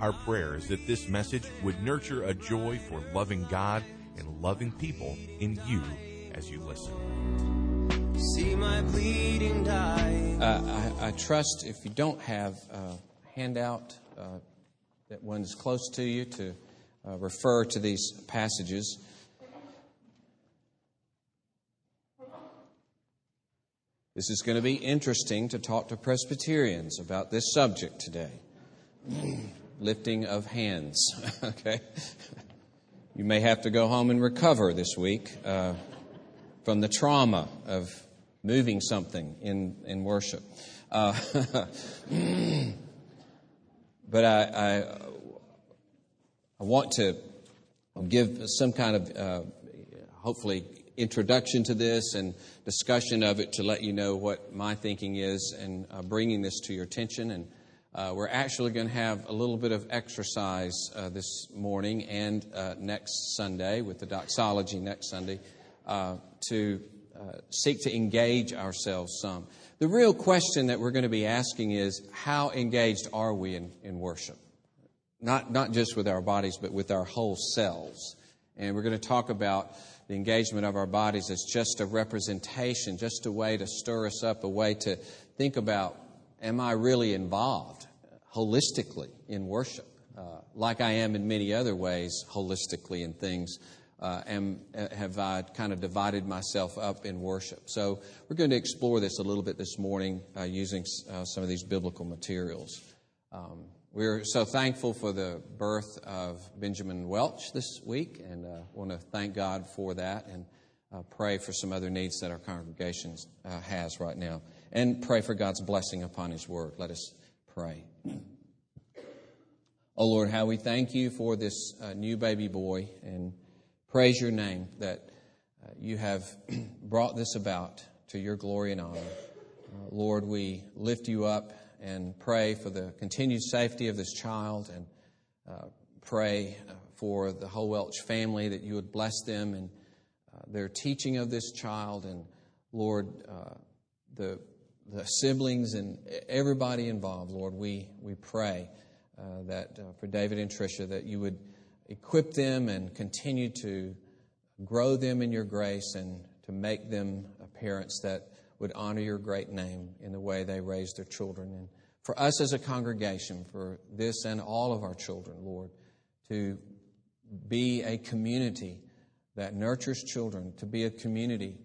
Our prayer is that this message would nurture a joy for loving God and loving people in you as you listen. See my bleeding die. Uh, I, I trust if you don't have a handout uh, that one's close to you to uh, refer to these passages. This is going to be interesting to talk to Presbyterians about this subject today lifting of hands. okay? You may have to go home and recover this week uh, from the trauma of moving something in, in worship. Uh, but I, I, I, want to give some kind of, uh, hopefully, introduction to this and discussion of it to let you know what my thinking is and uh, bringing this to your attention. And uh, we're actually going to have a little bit of exercise uh, this morning and uh, next Sunday with the doxology next Sunday uh, to uh, seek to engage ourselves some. The real question that we're going to be asking is how engaged are we in, in worship? Not, not just with our bodies, but with our whole selves. And we're going to talk about the engagement of our bodies as just a representation, just a way to stir us up, a way to think about am I really involved holistically in worship, uh, like I am in many other ways holistically in things? Uh, am, uh, have I kind of divided myself up in worship? So we're going to explore this a little bit this morning uh, using uh, some of these biblical materials. Um, we're so thankful for the birth of Benjamin Welch this week and uh, want to thank God for that and uh, pray for some other needs that our congregation has right now. And pray for God's blessing upon His word. Let us pray. Oh Lord, how we thank you for this uh, new baby boy and praise your name that uh, you have brought this about to your glory and honor. Uh, Lord, we lift you up and pray for the continued safety of this child and uh, pray uh, for the whole Welch family that you would bless them and uh, their teaching of this child. And Lord, the, the siblings and everybody involved, Lord, we, we pray uh, that uh, for David and Tricia that you would equip them and continue to grow them in your grace and to make them parents that would honor your great name in the way they raise their children. And for us as a congregation, for this and all of our children, Lord, to be a community that nurtures children, to be a community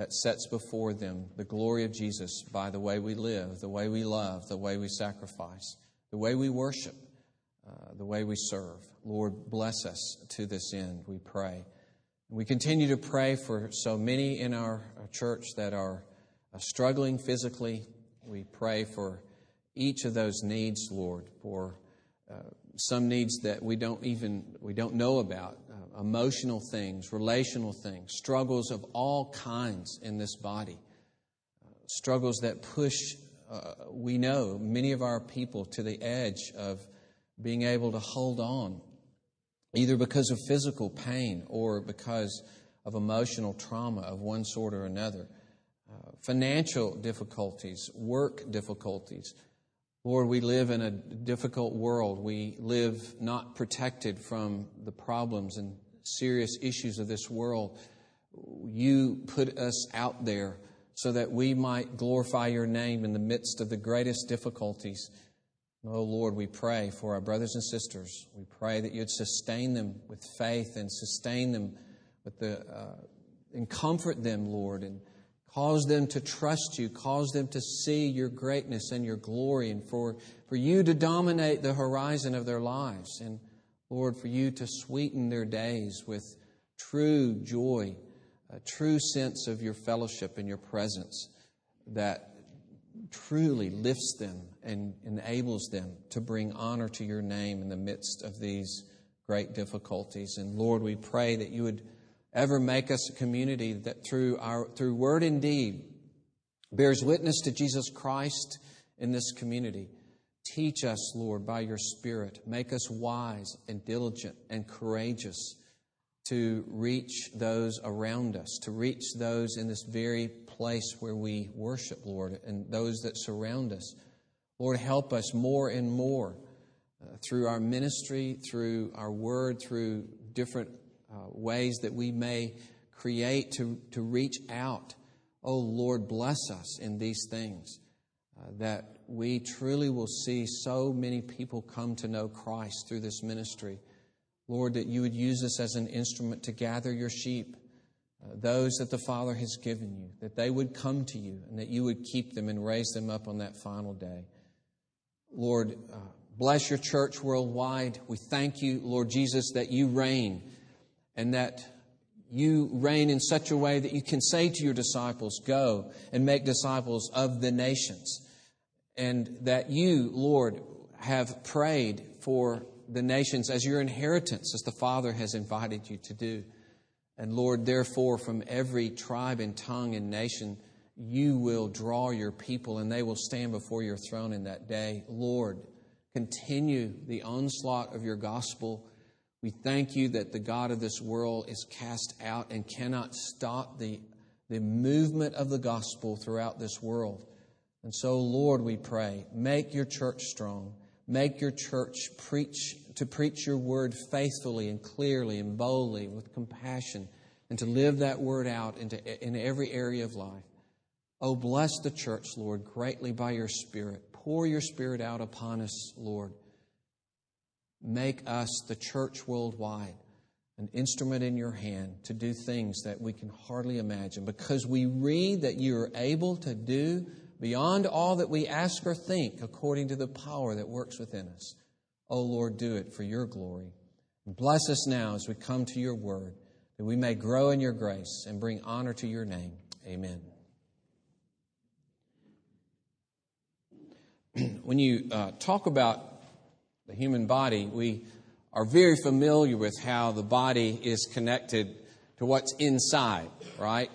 that sets before them the glory of Jesus by the way we live, the way we love, the way we sacrifice, the way we worship, uh, the way we serve. Lord, bless us to this end, we pray. We continue to pray for so many in our church that are uh, struggling physically. We pray for each of those needs, Lord, for uh, some needs that we don't even we don't know about, uh, emotional things, relational things, struggles of all kinds in this body, uh, struggles that push. Uh, we know many of our people to the edge of being able to hold on, either because of physical pain or because of emotional trauma of one sort or another financial difficulties, work difficulties. Lord, we live in a difficult world. We live not protected from the problems and serious issues of this world. You put us out there so that we might glorify your name in the midst of the greatest difficulties. Oh Lord, we pray for our brothers and sisters. We pray that you'd sustain them with faith and sustain them with the, uh, and comfort them, Lord, and Cause them to trust you. Cause them to see your greatness and your glory and for, for you to dominate the horizon of their lives. And Lord, for you to sweeten their days with true joy, a true sense of your fellowship and your presence that truly lifts them and enables them to bring honor to your name in the midst of these great difficulties. And Lord, we pray that you would ever make us a community that through our through word and deed bears witness to Jesus Christ in this community. Teach us, Lord, by your Spirit. Make us wise and diligent and courageous to reach those around us, to reach those in this very place where we worship, Lord, and those that surround us. Lord, help us more and more uh, through our ministry, through our word, through different uh, ways that we may create to, to reach out. Oh, Lord, bless us in these things uh, that we truly will see so many people come to know Christ through this ministry. Lord, that you would use us as an instrument to gather your sheep, uh, those that the Father has given you, that they would come to you and that you would keep them and raise them up on that final day. Lord, uh, bless your church worldwide. We thank you, Lord Jesus, that you reign and that you reign in such a way that you can say to your disciples, Go and make disciples of the nations. And that you, Lord, have prayed for the nations as your inheritance, as the Father has invited you to do. And Lord, therefore, from every tribe and tongue and nation, you will draw your people and they will stand before your throne in that day. Lord, continue the onslaught of your gospel. We thank you that the God of this world is cast out and cannot stop the, the movement of the gospel throughout this world. And so, Lord, we pray, make your church strong. Make your church preach to preach your word faithfully and clearly and boldly with compassion and to live that word out into, in every area of life. Oh, bless the church, Lord, greatly by your Spirit. Pour your Spirit out upon us, Lord. Make us, the church worldwide, an instrument in your hand to do things that we can hardly imagine because we read that you are able to do beyond all that we ask or think, according to the power that works within us. Oh Lord, do it for your glory. And bless us now as we come to your word, that we may grow in your grace and bring honor to your name. Amen. when you uh, talk about the human body, we are very familiar with how the body is connected to what's inside, right?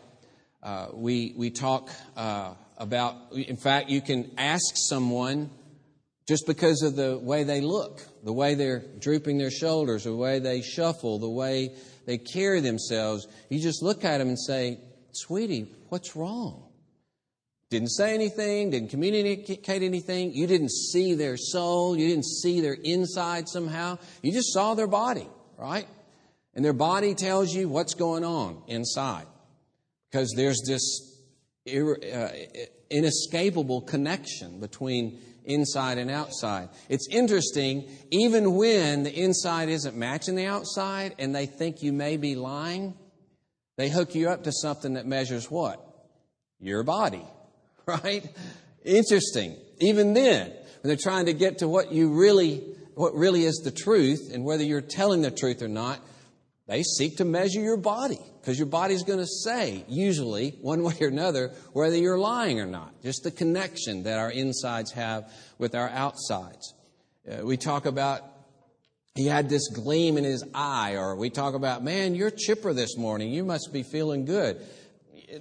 Uh, we, we talk uh, about, in fact, you can ask someone just because of the way they look, the way they're drooping their shoulders, the way they shuffle, the way they carry themselves. You just look at them and say, Sweetie, what's wrong? Didn't say anything, didn't communicate anything. You didn't see their soul, you didn't see their inside somehow. You just saw their body, right? And their body tells you what's going on inside. Because there's this Uh, inescapable connection between inside and outside. It's interesting, even when the inside isn't matching the outside and they think you may be lying, they hook you up to something that measures what? Your body, right? Interesting. Even then, when they're trying to get to what you really, what really is the truth and whether you're telling the truth or not, they seek to measure your body because your body's going to say, usually, one way or another, whether you're lying or not. Just the connection that our insides have with our outsides. Uh, we talk about he had this gleam in his eye, or we talk about, man, you're chipper this morning. You must be feeling good.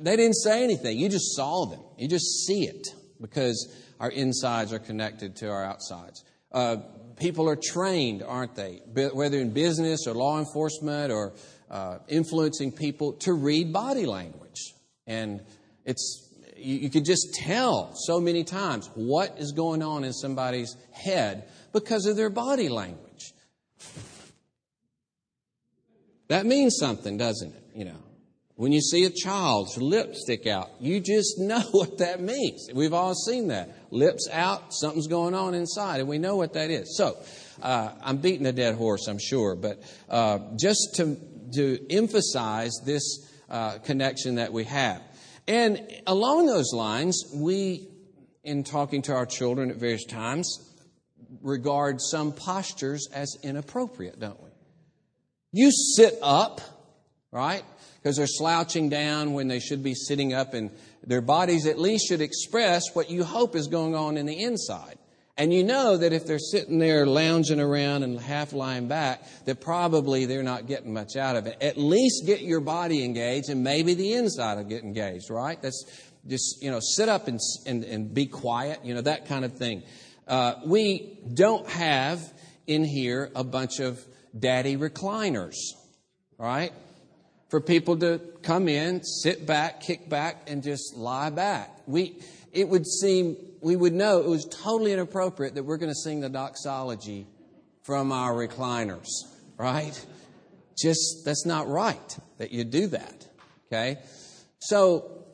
They didn't say anything. You just saw them. You just see it because our insides are connected to our outsides. Uh, people are trained, aren't they? Whether in business or law enforcement or uh, influencing people to read body language. And it's, you, you can just tell so many times what is going on in somebody's head because of their body language. That means something, doesn't it? You know, when you see a child's lips stick out, you just know what that means. We've all seen that. Lips out, something's going on inside, and we know what that is. So, uh, I'm beating a dead horse, I'm sure, but uh, just to, to emphasize this uh, connection that we have. And along those lines, we, in talking to our children at various times, regard some postures as inappropriate, don't we? You sit up, right? because they're slouching down when they should be sitting up, and their bodies at least should express what you hope is going on in the inside. And you know that if they're sitting there lounging around and half lying back, that probably they're not getting much out of it. At least get your body engaged, and maybe the inside will get engaged, right? That's just, you know, sit up and, and, and be quiet, you know, that kind of thing. Uh, we don't have in here a bunch of daddy recliners, right? For people to come in, sit back, kick back, and just lie back. We, it would seem we would know it was totally inappropriate that we're going to sing the doxology from our recliners, right? Just, that's not right that you do that, okay? So,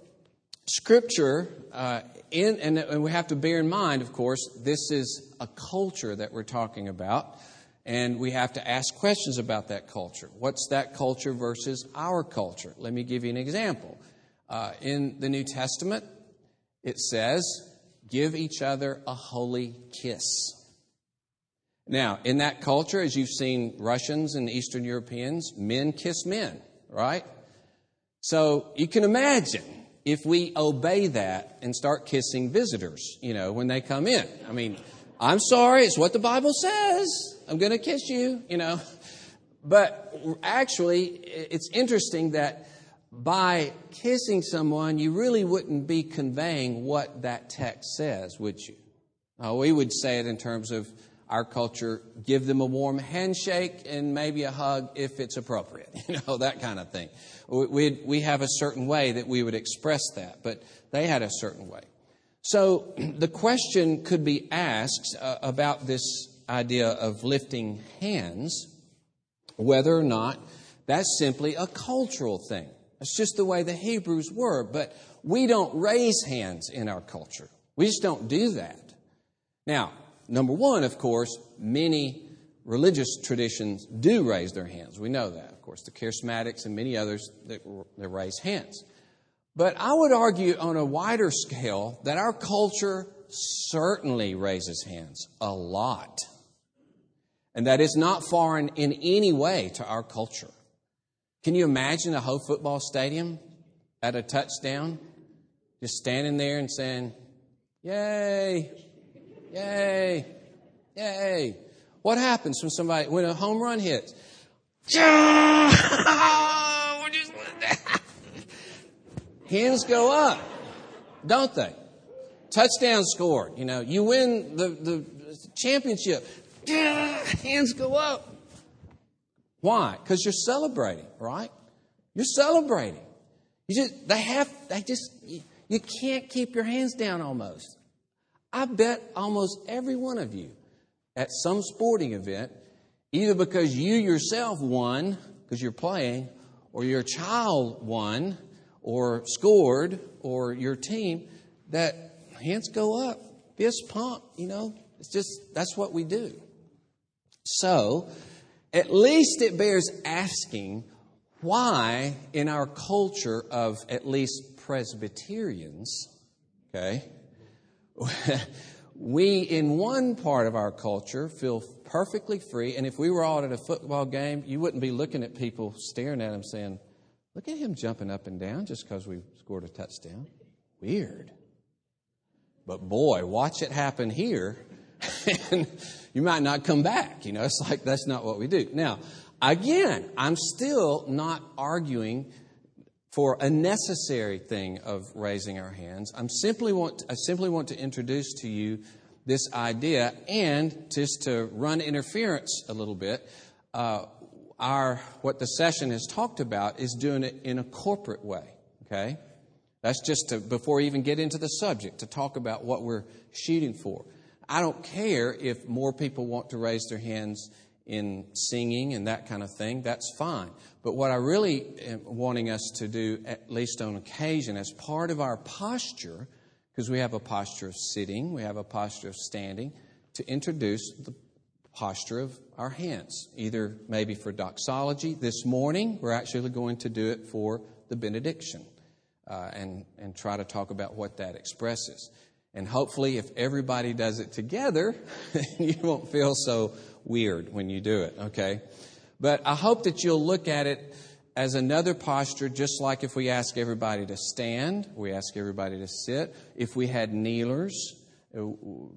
Scripture, uh, in, and, and we have to bear in mind, of course, this is a culture that we're talking about, and we have to ask questions about that culture. What's that culture versus our culture? Let me give you an example. Uh, in the New Testament, it says, give each other a holy kiss. Now, in that culture, as you've seen Russians and Eastern Europeans, men kiss men, right? So you can imagine if we obey that and start kissing visitors, you know, when they come in. I mean, I'm sorry, it's what the Bible says. I'm going to kiss you, you know. But actually, it's interesting that by kissing someone, you really wouldn't be conveying what that text says, would you? Uh, we would say it in terms of our culture give them a warm handshake and maybe a hug if it's appropriate, you know, that kind of thing. We, we have a certain way that we would express that, but they had a certain way. So the question could be asked uh, about this idea of lifting hands, whether or not that's simply a cultural thing. That's just the way the Hebrews were. But we don't raise hands in our culture. We just don't do that. Now, number one, of course, many religious traditions do raise their hands. We know that. Of course, the charismatics and many others that, that raise hands. But I would argue on a wider scale that our culture certainly raises hands a lot. And that is not foreign in any way to our culture. Can you imagine a whole football stadium at a touchdown just standing there and saying, Yay, yay, yay? What happens when somebody, when a home run hits? Hands go up, don't they? Touchdown scored. You know, you win the, the championship. Hands go up. Why? Because you're celebrating, right? You're celebrating. You just, they have, they just, you, can't keep your hands down almost. I bet almost every one of you at some sporting event, either because you yourself won, because you're playing, or your child won, or scored, or your team, that hands go up, fist pump, you know, it's just, that's what we do. So, at least it bears asking why, in our culture of at least Presbyterians, okay, we in one part of our culture feel perfectly free. And if we were all at a football game, you wouldn't be looking at people staring at them saying, Look at him jumping up and down just because we scored a touchdown. Weird. But boy, watch it happen here. and you might not come back. You know, it's like that's not what we do. Now, again, I'm still not arguing for a necessary thing of raising our hands. I'm simply want I simply want to introduce to you this idea and just to run interference a little bit. Uh, our what the session has talked about is doing it in a corporate way. Okay, that's just to, before we even get into the subject to talk about what we're shooting for. I don't care if more people want to raise their hands in singing and that kind of thing. That's fine. But what I really am wanting us to do, at least on occasion, as part of our posture, because we have a posture of sitting, we have a posture of standing, to introduce the posture of our hands, either maybe for doxology. This morning, we're actually going to do it for the benediction uh, and, and try to talk about what that expresses. And hopefully, if everybody does it together, you won't feel so weird when you do it, okay? But I hope that you'll look at it as another posture, just like if we ask everybody to stand, we ask everybody to sit. If we had kneelers, uh,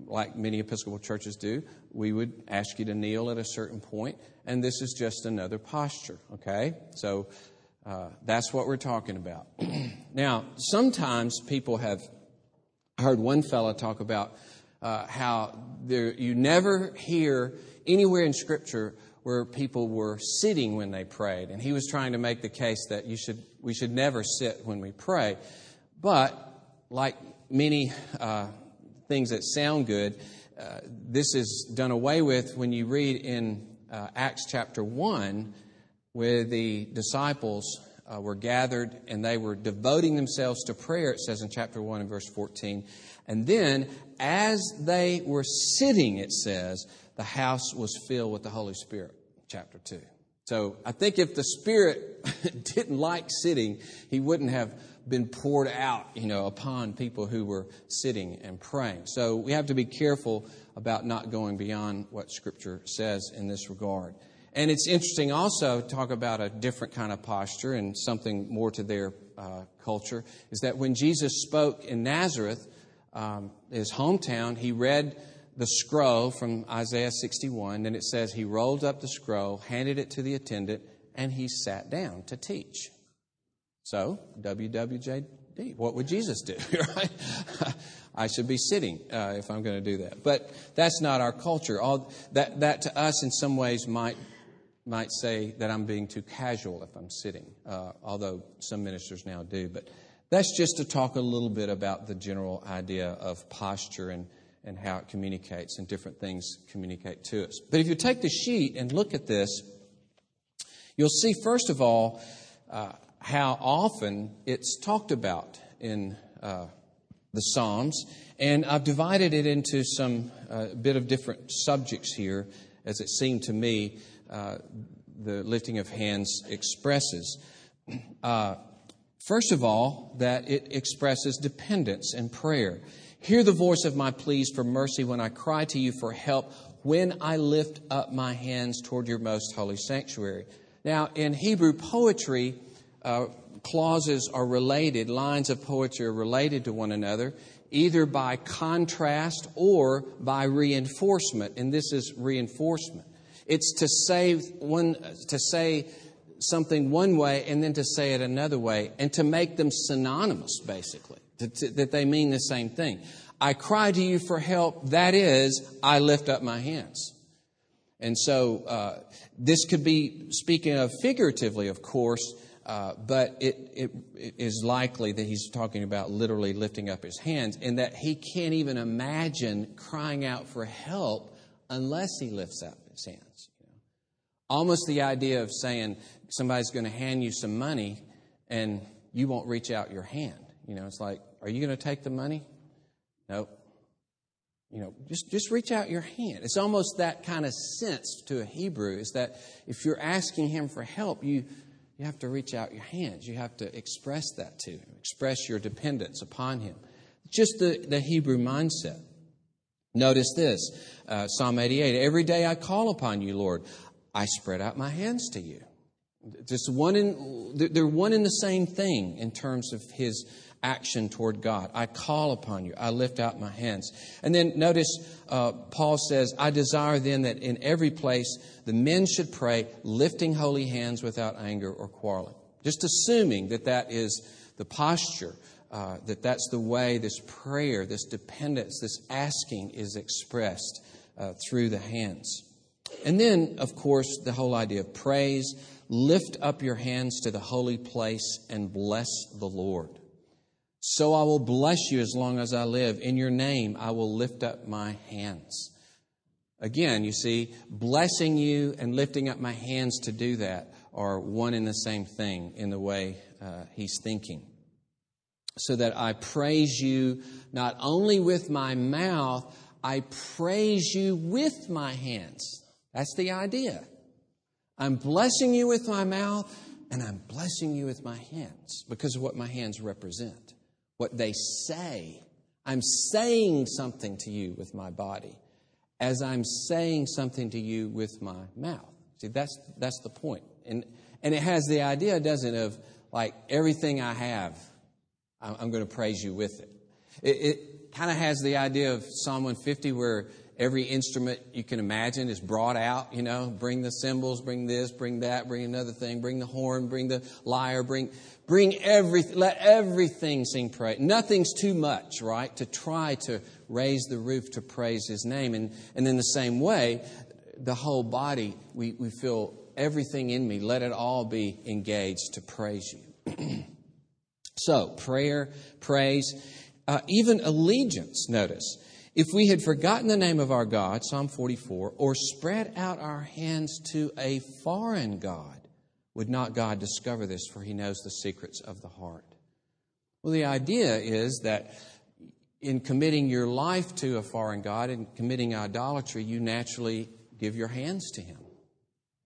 like many Episcopal churches do, we would ask you to kneel at a certain point, and this is just another posture, okay? So uh, that's what we're talking about. now, sometimes people have heard one fellow talk about uh, how there, you never hear anywhere in Scripture where people were sitting when they prayed, and he was trying to make the case that you should, we should never sit when we pray. But like many uh, things that sound good, uh, this is done away with when you read in uh, Acts chapter 1, where the disciples uh, were gathered and they were devoting themselves to prayer, it says in chapter 1 and verse 14. And then, as they were sitting, it says, the house was filled with the Holy Spirit, chapter 2. So I think if the Spirit didn't like sitting, he wouldn't have been poured out, you know, upon people who were sitting and praying. So we have to be careful about not going beyond what Scripture says in this regard. And it's interesting also to talk about a different kind of posture and something more to their uh, culture is that when Jesus spoke in Nazareth, um, his hometown, he read the scroll from Isaiah 61, and it says he rolled up the scroll, handed it to the attendant, and he sat down to teach. So, WWJD, what would Jesus do? I should be sitting uh, if I'm going to do that. But that's not our culture. All that that to us in some ways might might say that I'm being too casual if I'm sitting, uh, although some ministers now do. But that's just to talk a little bit about the general idea of posture and and how it communicates and different things communicate to us. But if you take the sheet and look at this, you'll see first of all. Uh, how often it's talked about in uh, the Psalms. And I've divided it into some uh, bit of different subjects here, as it seemed to me uh, the lifting of hands expresses. Uh, first of all, that it expresses dependence and prayer. Hear the voice of my pleas for mercy when I cry to you for help, when I lift up my hands toward your most holy sanctuary. Now, in Hebrew poetry, uh, clauses are related, lines of poetry are related to one another, either by contrast or by reinforcement. And this is reinforcement. It's to say one to say something one way and then to say it another way, and to make them synonymous, basically, to, to, that they mean the same thing. I cry to you for help. That is, I lift up my hands. And so, uh, this could be speaking of figuratively, of course, uh, but it, it, it is likely that he's talking about literally lifting up his hands and that he can't even imagine crying out for help unless he lifts up his hands. You know? Almost the idea of saying somebody's going to hand you some money and you won't reach out your hand. You know, it's like, are you going to take the money? Nope. You know, just, just reach out your hand. It's almost that kind of sense to a Hebrew is that if you're asking him for help, you, you have to reach out your hands. You have to express that to him, express your dependence upon him. Just the, the Hebrew mindset. Notice this uh, Psalm 88 Every day I call upon you, Lord. I spread out my hands to you. Just one in, they're one in the same thing in terms of his action toward God. I call upon you. I lift out my hands. And then notice uh, Paul says, I desire then that in every place the men should pray, lifting holy hands without anger or quarreling. Just assuming that that is the posture, uh, that that's the way this prayer, this dependence, this asking is expressed uh, through the hands. And then, of course, the whole idea of praise. Lift up your hands to the holy place and bless the Lord. So I will bless you as long as I live. In your name, I will lift up my hands. Again, you see, blessing you and lifting up my hands to do that are one and the same thing in the way uh, he's thinking. So that I praise you not only with my mouth, I praise you with my hands. That's the idea. I'm blessing you with my mouth and I'm blessing you with my hands because of what my hands represent what they say. I'm saying something to you with my body as I'm saying something to you with my mouth. See, that's, that's the point. And, And it has the idea, doesn't it, of like everything I have, I'm going to praise you with it. It, it kind of has the idea of Psalm 150 where every instrument you can imagine is brought out, you know, bring the cymbals, bring this, bring that, bring another thing, bring the horn, bring the lyre, bring, bring everything, let everything sing praise. Nothing's too much, right, to try to raise the roof to praise his name. And, and in the same way, the whole body, we, we feel everything in me, let it all be engaged to praise you. so, prayer, praise, uh, even allegiance, notice. If we had forgotten the name of our God, Psalm 44, or spread out our hands to a foreign God, would not God discover this, for he knows the secrets of the heart? Well, the idea is that in committing your life to a foreign God and committing idolatry, you naturally give your hands to him.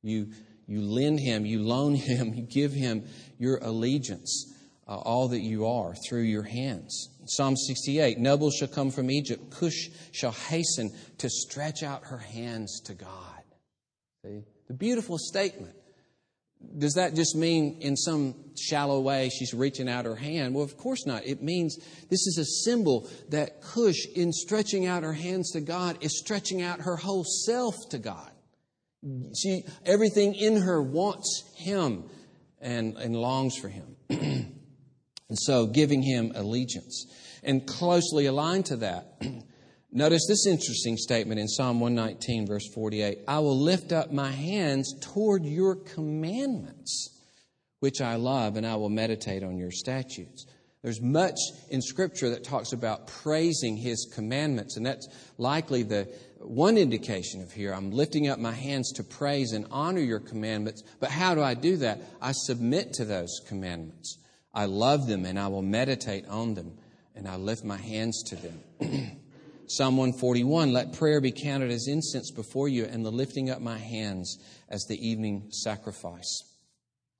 You, you lend him, you loan him, you give him your allegiance, uh, all that you are, through your hands. Psalm 68 Nobles shall come from Egypt, Cush shall hasten to stretch out her hands to God. See? The beautiful statement. Does that just mean in some shallow way she's reaching out her hand? Well, of course not. It means this is a symbol that Cush, in stretching out her hands to God, is stretching out her whole self to God. She, everything in her wants Him and, and longs for Him. and so giving Him allegiance. And closely aligned to that, notice this interesting statement in Psalm 119, verse 48 I will lift up my hands toward your commandments, which I love, and I will meditate on your statutes. There's much in Scripture that talks about praising His commandments, and that's likely the one indication of here. I'm lifting up my hands to praise and honor your commandments. But how do I do that? I submit to those commandments. I love them and I will meditate on them and I lift my hands to them. Psalm 141 Let prayer be counted as incense before you and the lifting up my hands as the evening sacrifice.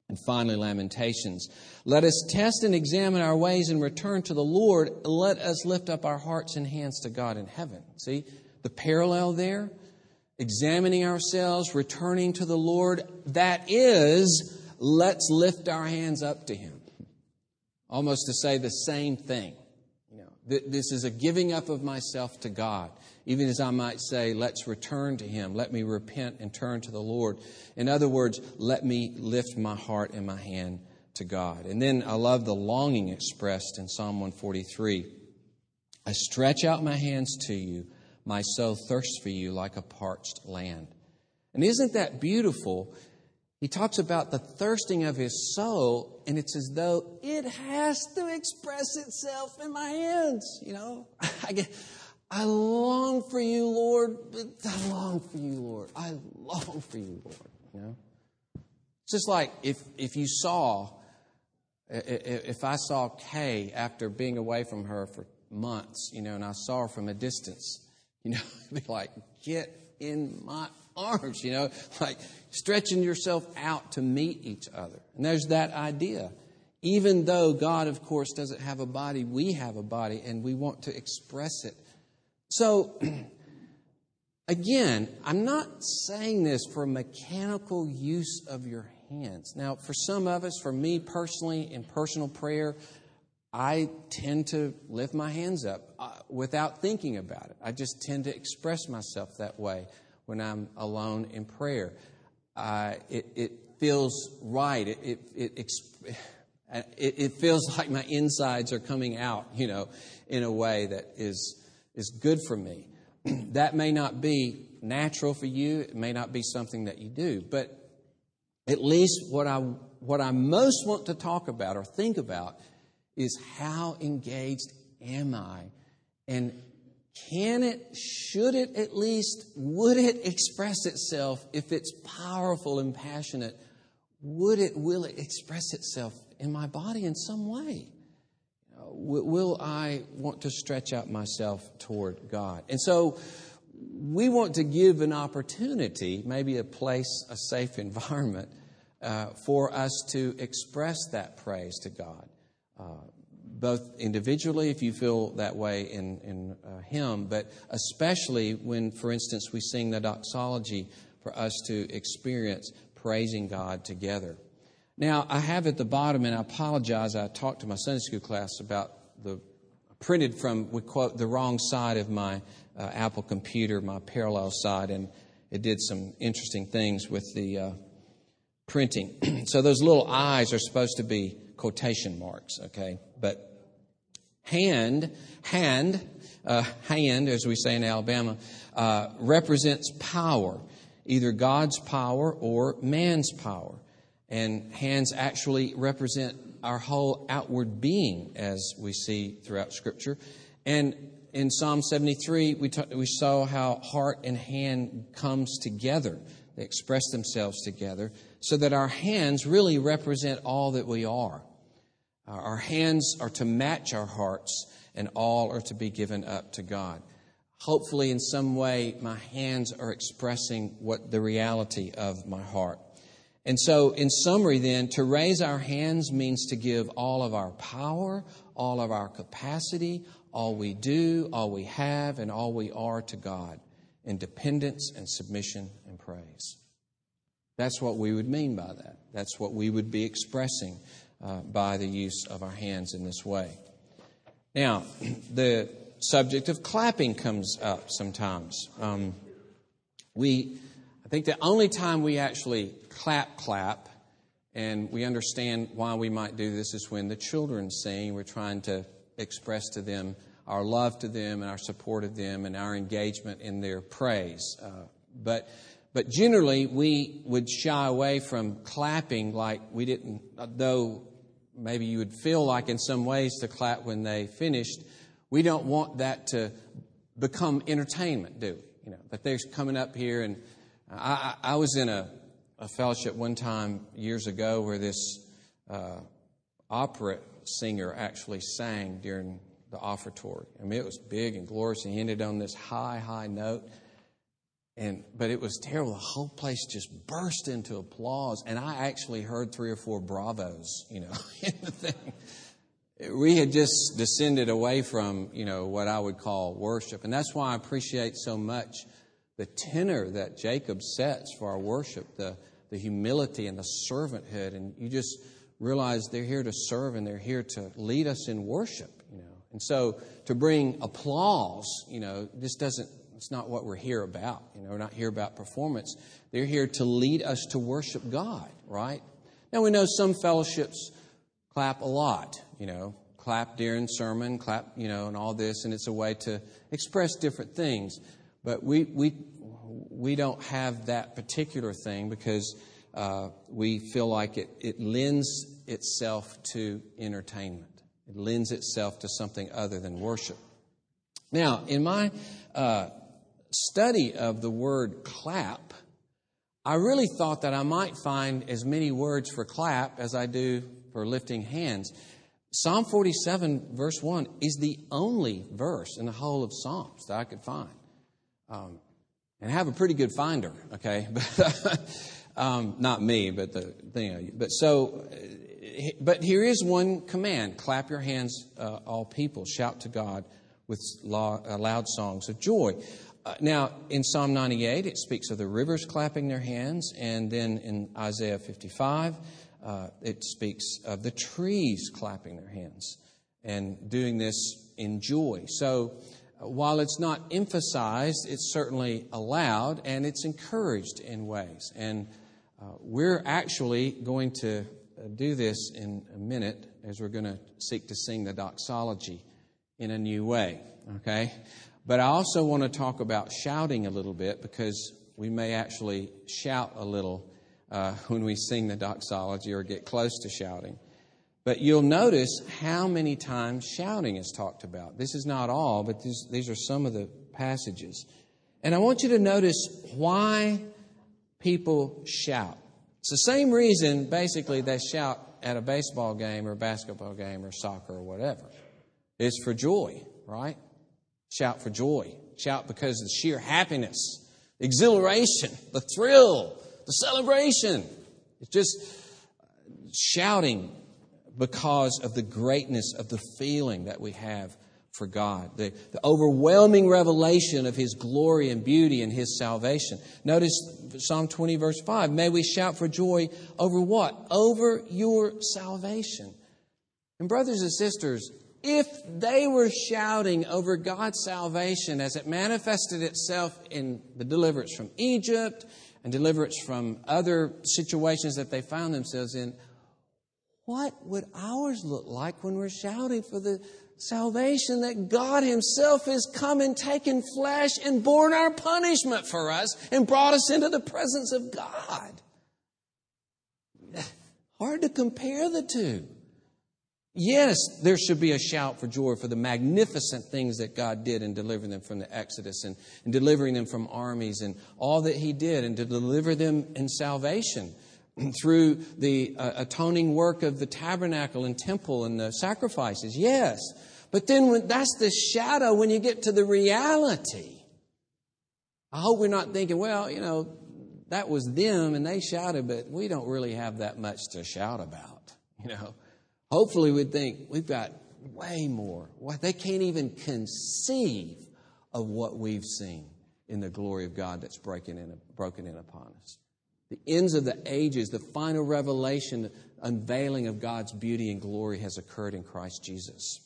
And finally, Lamentations. Let us test and examine our ways and return to the Lord. Let us lift up our hearts and hands to God in heaven. See, the parallel there, examining ourselves, returning to the Lord, that is, let's lift our hands up to Him. Almost to say the same thing. You know, th- this is a giving up of myself to God. Even as I might say, let's return to Him. Let me repent and turn to the Lord. In other words, let me lift my heart and my hand to God. And then I love the longing expressed in Psalm 143. I stretch out my hands to you my soul thirsts for you like a parched land. And isn't that beautiful? He talks about the thirsting of his soul, and it's as though it has to express itself in my hands. You know, I get, I long for you, Lord. I long for you, Lord. I long for you, Lord. You know, it's just like if if you saw, if I saw Kay after being away from her for months, you know, and I saw her from a distance, you know, I'd be like, get in my arms, you know, like stretching yourself out to meet each other. And there's that idea. Even though God, of course, doesn't have a body, we have a body and we want to express it. So, again, I'm not saying this for mechanical use of your hands. Now, for some of us, for me personally, in personal prayer, I tend to lift my hands up uh, without thinking about it. I just tend to express myself that way when I'm alone in prayer. Uh, it, it, feels right. It, it, it, it, feels like my insides are coming out, you know, in a way that is, is good for me. that may not be natural for you. It may not be something that you do. But at least what I, what I most want to talk about or think about is how engaged am I? And can it, should it at least, would it express itself if it's powerful and passionate? Would it, will it express itself in my body in some way? Will I want to stretch out myself toward God? And so we want to give an opportunity, maybe a place, a safe environment, uh, for us to express that praise to God uh, both individually, if you feel that way in, in uh, Him, but especially when, for instance, we sing the doxology for us to experience praising God together. Now, I have at the bottom, and I apologize, I talked to my Sunday school class about the printed from, we quote, the wrong side of my uh, Apple computer, my parallel side, and it did some interesting things with the uh, printing. so those little eyes are supposed to be quotation marks, okay? But hand, hand, uh, hand, as we say in Alabama, uh, represents power, either God's power or man's power. And hands actually represent our whole outward being, as we see throughout Scripture. And in Psalm 73, we, we saw how heart and hand comes together. They express themselves together so that our hands really represent all that we are. Uh, our hands are to match our hearts, and all are to be given up to God. Hopefully, in some way, my hands are expressing what the reality of my heart. And so, in summary, then, to raise our hands means to give all of our power, all of our capacity, all we do, all we have, and all we are to God in dependence and submission and praise. That's what we would mean by that. That's what we would be expressing uh, by the use of our hands in this way. Now, the subject of clapping comes up sometimes. Um, we, I think the only time we actually clap, clap, and we understand why we might do this is when the children sing. We're trying to express to them our love to them and our support of them and our engagement in their praise. Uh, but but generally, we would shy away from clapping like we didn't, though maybe you would feel like in some ways to clap when they finished. We don't want that to become entertainment, do we? You know, that they're coming up here and I, I was in a, a, fellowship one time years ago where this uh, opera singer actually sang during the offertory. I mean, it was big and glorious. He ended on this high, high note. And, but it was terrible. The whole place just burst into applause. And I actually heard three or four bravos, you know, in the thing. We had just descended away from, you know, what I would call worship. And that's why I appreciate so much the tenor that Jacob sets for our worship, the, the humility and the servanthood. And you just realize they're here to serve and they're here to lead us in worship, you know. And so to bring applause, you know, this doesn't it's not what we're here about. You know, we're not here about performance. They're here to lead us to worship God, right? Now we know some fellowships clap a lot, you know, clap during sermon, clap, you know, and all this, and it's a way to express different things. But we we we don't have that particular thing because uh, we feel like it, it lends itself to entertainment. It lends itself to something other than worship. Now, in my uh, study of the word clap, I really thought that I might find as many words for clap as I do for lifting hands. Psalm 47, verse 1, is the only verse in the whole of Psalms that I could find. Um, and I have a pretty good finder, okay? um, not me, but the thing. But so, but here is one command clap your hands, uh, all people, shout to God with loud songs of joy. Uh, now, in Psalm 98, it speaks of the rivers clapping their hands, and then in Isaiah 55, uh, it speaks of the trees clapping their hands and doing this in joy. So, uh, while it's not emphasized, it's certainly allowed and it's encouraged in ways. And uh, we're actually going to uh, do this in a minute as we're going to seek to sing the doxology in a new way. Okay? But I also want to talk about shouting a little bit because we may actually shout a little uh, when we sing the doxology or get close to shouting. But you'll notice how many times shouting is talked about. This is not all, but these, these are some of the passages. And I want you to notice why people shout. It's the same reason, basically, they shout at a baseball game or basketball game or soccer or whatever. It's for joy, right? Shout for joy. Shout because of the sheer happiness, exhilaration, the thrill, the celebration. It's just shouting because of the greatness of the feeling that we have for God, the, the overwhelming revelation of His glory and beauty and His salvation. Notice Psalm 20, verse 5. May we shout for joy over what? Over your salvation. And, brothers and sisters, if they were shouting over God's salvation as it manifested itself in the deliverance from Egypt and deliverance from other situations that they found themselves in, what would ours look like when we're shouting for the salvation that God Himself has come and taken flesh and borne our punishment for us and brought us into the presence of God? Hard to compare the two. Yes, there should be a shout for joy for the magnificent things that God did in delivering them from the Exodus and, and delivering them from armies and all that He did and to deliver them in salvation through the uh, atoning work of the tabernacle and temple and the sacrifices. Yes. But then when, that's the shadow when you get to the reality. I hope we're not thinking, well, you know, that was them and they shouted, but we don't really have that much to shout about. You know, hopefully we'd think we've got way more. They can't even conceive of what we've seen in the glory of God that's breaking in, broken in upon us the ends of the ages, the final revelation, unveiling of God's beauty and glory has occurred in Christ Jesus.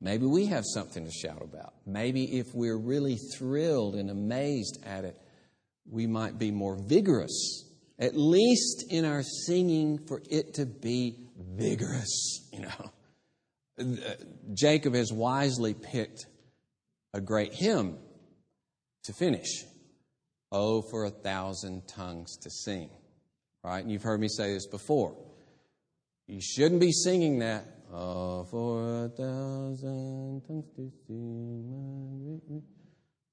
Maybe we have something to shout about. Maybe if we're really thrilled and amazed at it, we might be more vigorous, at least in our singing for it to be vigorous, you know. Uh, Jacob has wisely picked a great hymn to finish. Oh, for a thousand tongues to sing. Right? And you've heard me say this before. You shouldn't be singing that. Oh, for a thousand tongues to sing.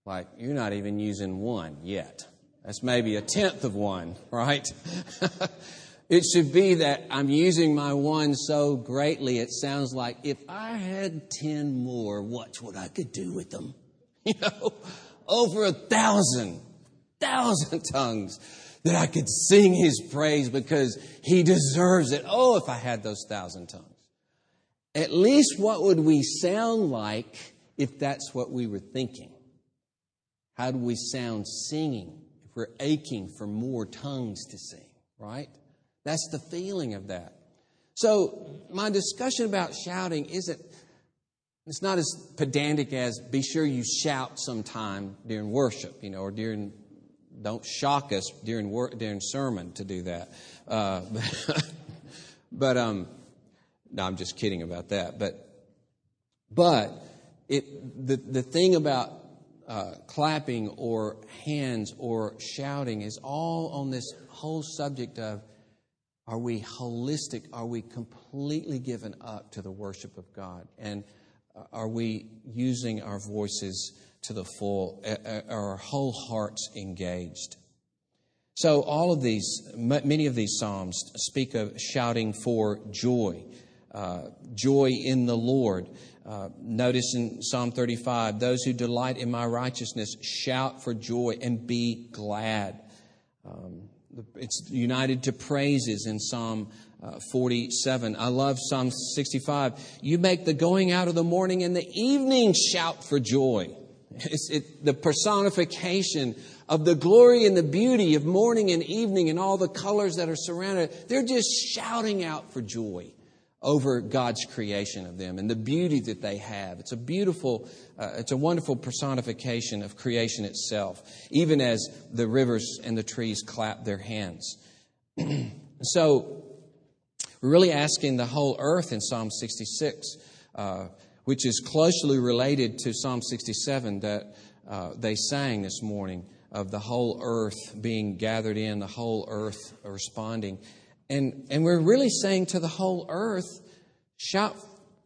Like, you're not even using one yet. That's maybe a tenth of one, right? it should be that I'm using my one so greatly, it sounds like if I had ten more, watch what I could do with them. You know, over a thousand thousand tongues that I could sing his praise because he deserves it. Oh, if I had those thousand tongues. At least what would we sound like if that's what we were thinking? How do we sound singing if we're aching for more tongues to sing, right? That's the feeling of that. So, my discussion about shouting isn't, it's not as pedantic as be sure you shout sometime during worship, you know, or during don't shock us during during sermon to do that. Uh, but um, no, I'm just kidding about that. But but it the the thing about uh, clapping or hands or shouting is all on this whole subject of are we holistic? Are we completely given up to the worship of God? And uh, are we using our voices to the full, Are our whole hearts engaged. So, all of these, many of these Psalms speak of shouting for joy, uh, joy in the Lord. Uh, notice in Psalm 35 those who delight in my righteousness shout for joy and be glad. Um, it's united to praises in Psalm uh, 47. I love Psalm 65. You make the going out of the morning and the evening shout for joy. It's it, the personification of the glory and the beauty of morning and evening and all the colors that are surrounded. They're just shouting out for joy over God's creation of them and the beauty that they have. It's a beautiful, uh, it's a wonderful personification of creation itself, even as the rivers and the trees clap their hands. so, we're really asking the whole earth in Psalm 66. Uh, which is closely related to Psalm 67 that uh, they sang this morning of the whole earth being gathered in, the whole earth responding. And, and we're really saying to the whole earth, shout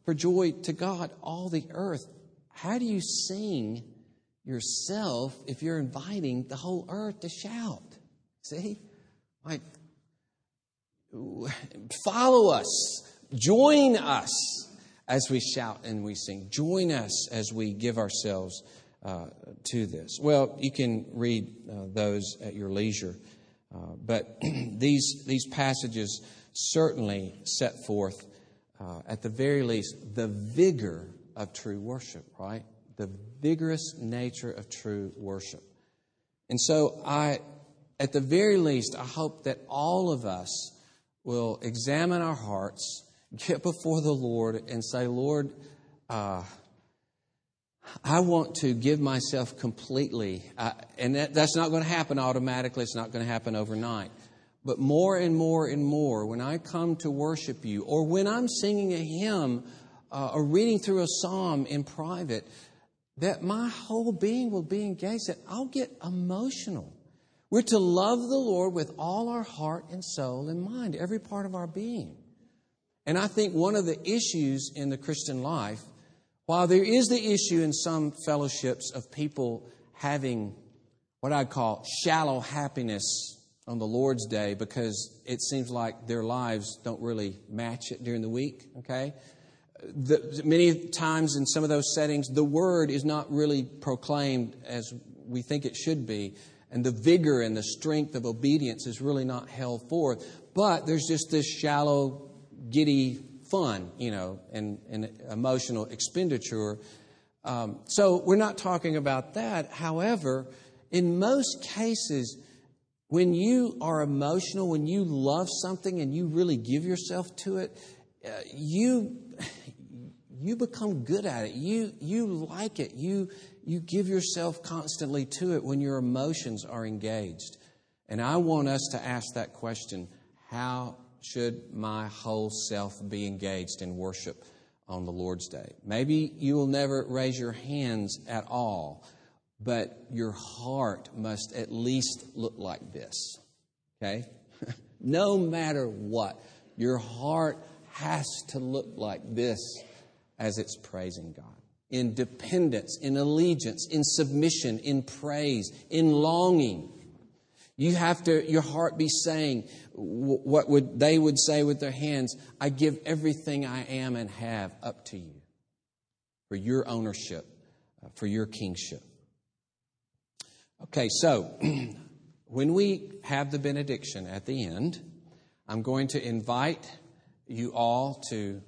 for joy to God, all the earth. How do you sing yourself if you're inviting the whole earth to shout? See? Like, follow us, join us as we shout and we sing. Join us as we give ourselves uh, to this. Well, you can read uh, those at your leisure, uh, but these, these passages certainly set forth, uh, at the very least, the vigor of true worship, right? The vigorous nature of true worship. And so I, at the very least, I hope that all of us will examine our hearts, get before the Lord, and say, Lord, uh, I want to give myself completely, uh, and that, that's not going to happen automatically. It's not going to happen overnight. But more and more and more, when I come to worship you, or when I'm singing a hymn uh, or reading through a psalm in private, that my whole being will be engaged, that I'll get emotional. We're to love the Lord with all our heart and soul and mind, every part of our being. And I think one of the issues in the Christian life, while there is the issue in some fellowships of people having what I call shallow happiness on the Lord's Day because it seems like their lives don't really match it during the week, okay? The, many times in some of those settings, the word is not really proclaimed as we think it should be, and the vigor and the strength of obedience is really not held forth. But there's just this shallow, giddy fun, you know, and, and emotional expenditure. Um, so we're not talking about that. However, in most cases, when you are emotional, when you love something and you really give yourself to it, uh, you you become good at it. You you like it. You you give yourself constantly to it when your emotions are engaged. And I want us to ask that question, how should my whole self be engaged in worship on the Lord's day? Maybe you will never raise your hands at all but your heart must at least look like this. Okay? no matter what, your heart has to look like this as it's praising God. In dependence, in allegiance, in submission, in praise, in longing. You have to, your heart be saying what would they would say with their hands, I give everything I am and have up to you for your ownership, uh, for your kingship. Okay, so when we have the benediction at the end, I'm going to invite you all to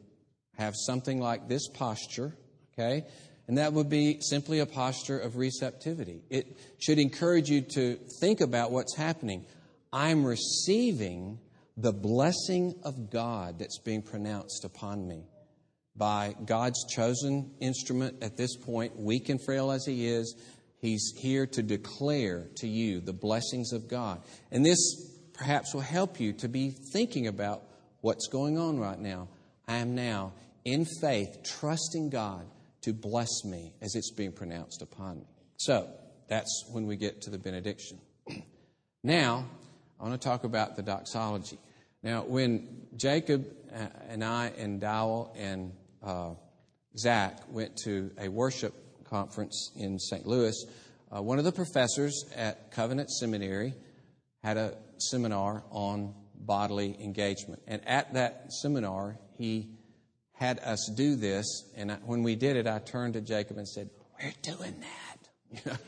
have something like this posture, okay? And that would be simply a posture of receptivity. It should encourage you to think about what's happening. I'm receiving the blessing of God that's being pronounced upon me by God's chosen instrument at this point, weak and frail as He is, He's here to declare to you the blessings of God. And this perhaps will help you to be thinking about what's going on right now. I am now in faith trusting God to bless me as it's being pronounced upon me. So that's when we get to the benediction. now, I want to talk about the doxology. Now, when Jacob uh, and I and Dowell and uh, Zach went to a worship conference in St. Louis, uh, one of the professors at Covenant Seminary had a seminar on bodily engagement. And at that seminar, he had us do this. And I, when we did it, I turned to Jacob and said, We're doing that.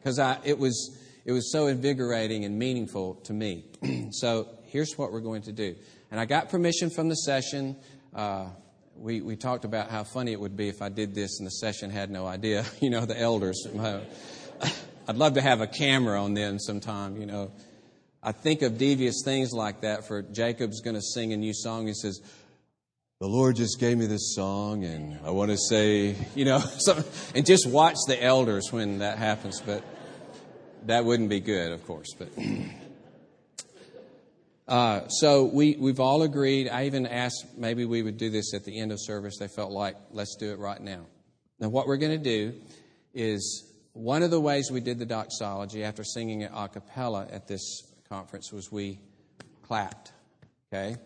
Because it, was, it was so invigorating and meaningful to me. so here's what we're going to do. And I got permission from the session. Uh, we, we talked about how funny it would be if I did this and the session had no idea. You know, the elders. I'd love to have a camera on them sometime, you know. I think of devious things like that for Jacob's going to sing a new song. He says, the Lord just gave me this song, and I want to say, you know, and just watch the elders when that happens. But that wouldn't be good, of course. But uh, so we, we've all agreed. I even asked maybe we would do this at the end of service. They felt like, let's do it right now. Now, what we're going to do is one of the ways we did the doxology after singing it a cappella at this conference was we clapped. Okay?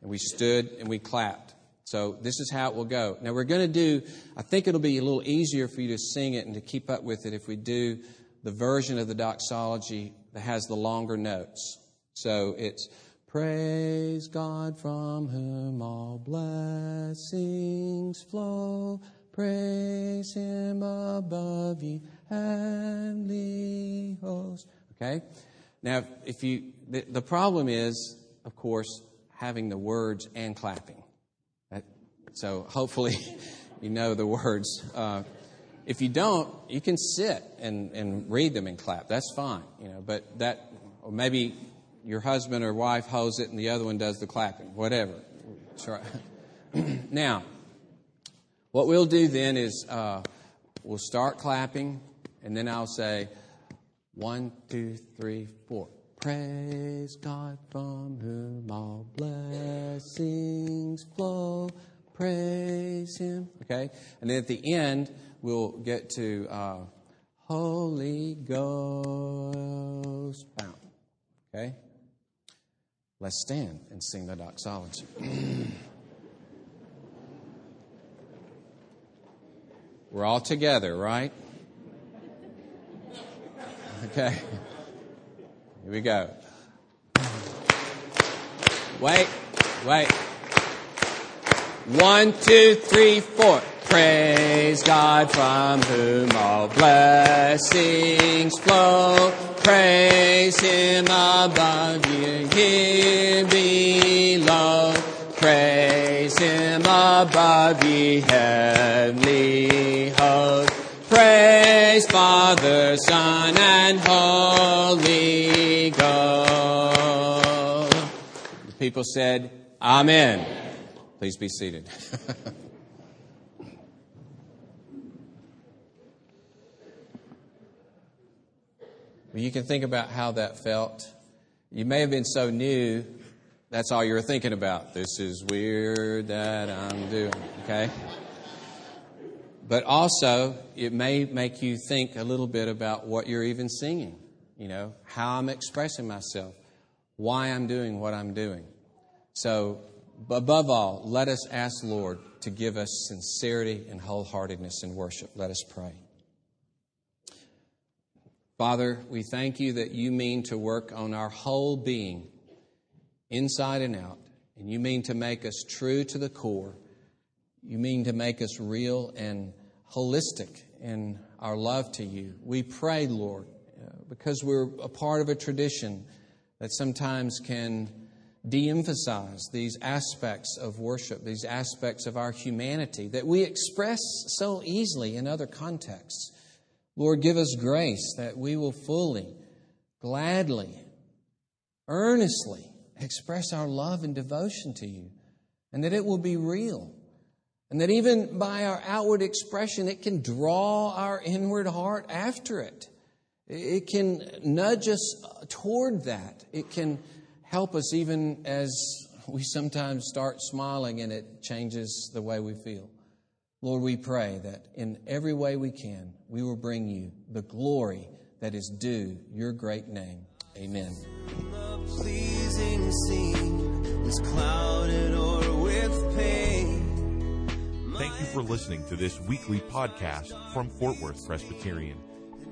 And we stood and we clapped. So this is how it will go. Now we're going to do, I think it'll be a little easier for you to sing it and to keep up with it if we do the version of the doxology that has the longer notes. So it's Praise God from whom all blessings flow. Praise Him above ye heavenly hosts. Okay? Now, if you, the, the problem is, of course, having the words and clapping. So hopefully you know the words. Uh, if you don't, you can sit and, and read them and clap. That's fine, you know. But that, or maybe your husband or wife holds it and the other one does the clapping. Whatever. Now, what we'll do then is uh, we'll start clapping, and then I'll say one, two, three, four. Praise God from whom all blessings flow. Praise Him. Okay? And then at the end, we'll get to uh, Holy Ghost bound. Okay? Let's stand and sing the doxology. We're all together, right? Okay. Here we go. Wait, wait. One, two, three, four. Praise God from whom all blessings flow. Praise Him above you here below. Praise Him above ye heavenly hosts. Praise Father, Son, and Holy Ghost. The people said, Amen. Please be seated. you can think about how that felt. You may have been so new, that's all you were thinking about. This is weird that I'm doing, okay? But also, it may make you think a little bit about what you're even singing, you know, how I'm expressing myself, why I'm doing what I'm doing. So, above all, let us ask Lord to give us sincerity and wholeheartedness in worship. Let us pray. Father, we thank you that you mean to work on our whole being, inside and out, and you mean to make us true to the core. You mean to make us real and holistic in our love to you. We pray, Lord, because we're a part of a tradition that sometimes can de emphasize these aspects of worship, these aspects of our humanity that we express so easily in other contexts. Lord, give us grace that we will fully, gladly, earnestly express our love and devotion to you, and that it will be real. And that even by our outward expression, it can draw our inward heart after it. It can nudge us toward that. It can help us even as we sometimes start smiling and it changes the way we feel. Lord, we pray that in every way we can, we will bring you the glory that is due your great name. Amen. Thank you for listening to this weekly podcast from Fort Worth Presbyterian.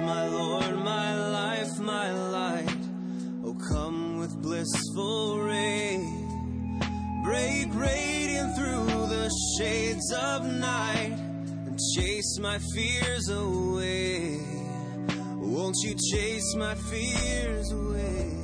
My Lord, my life, my light. Oh, come with blissful rain break radiant through the shades of night and chase my fears away. Won't you chase my fears away?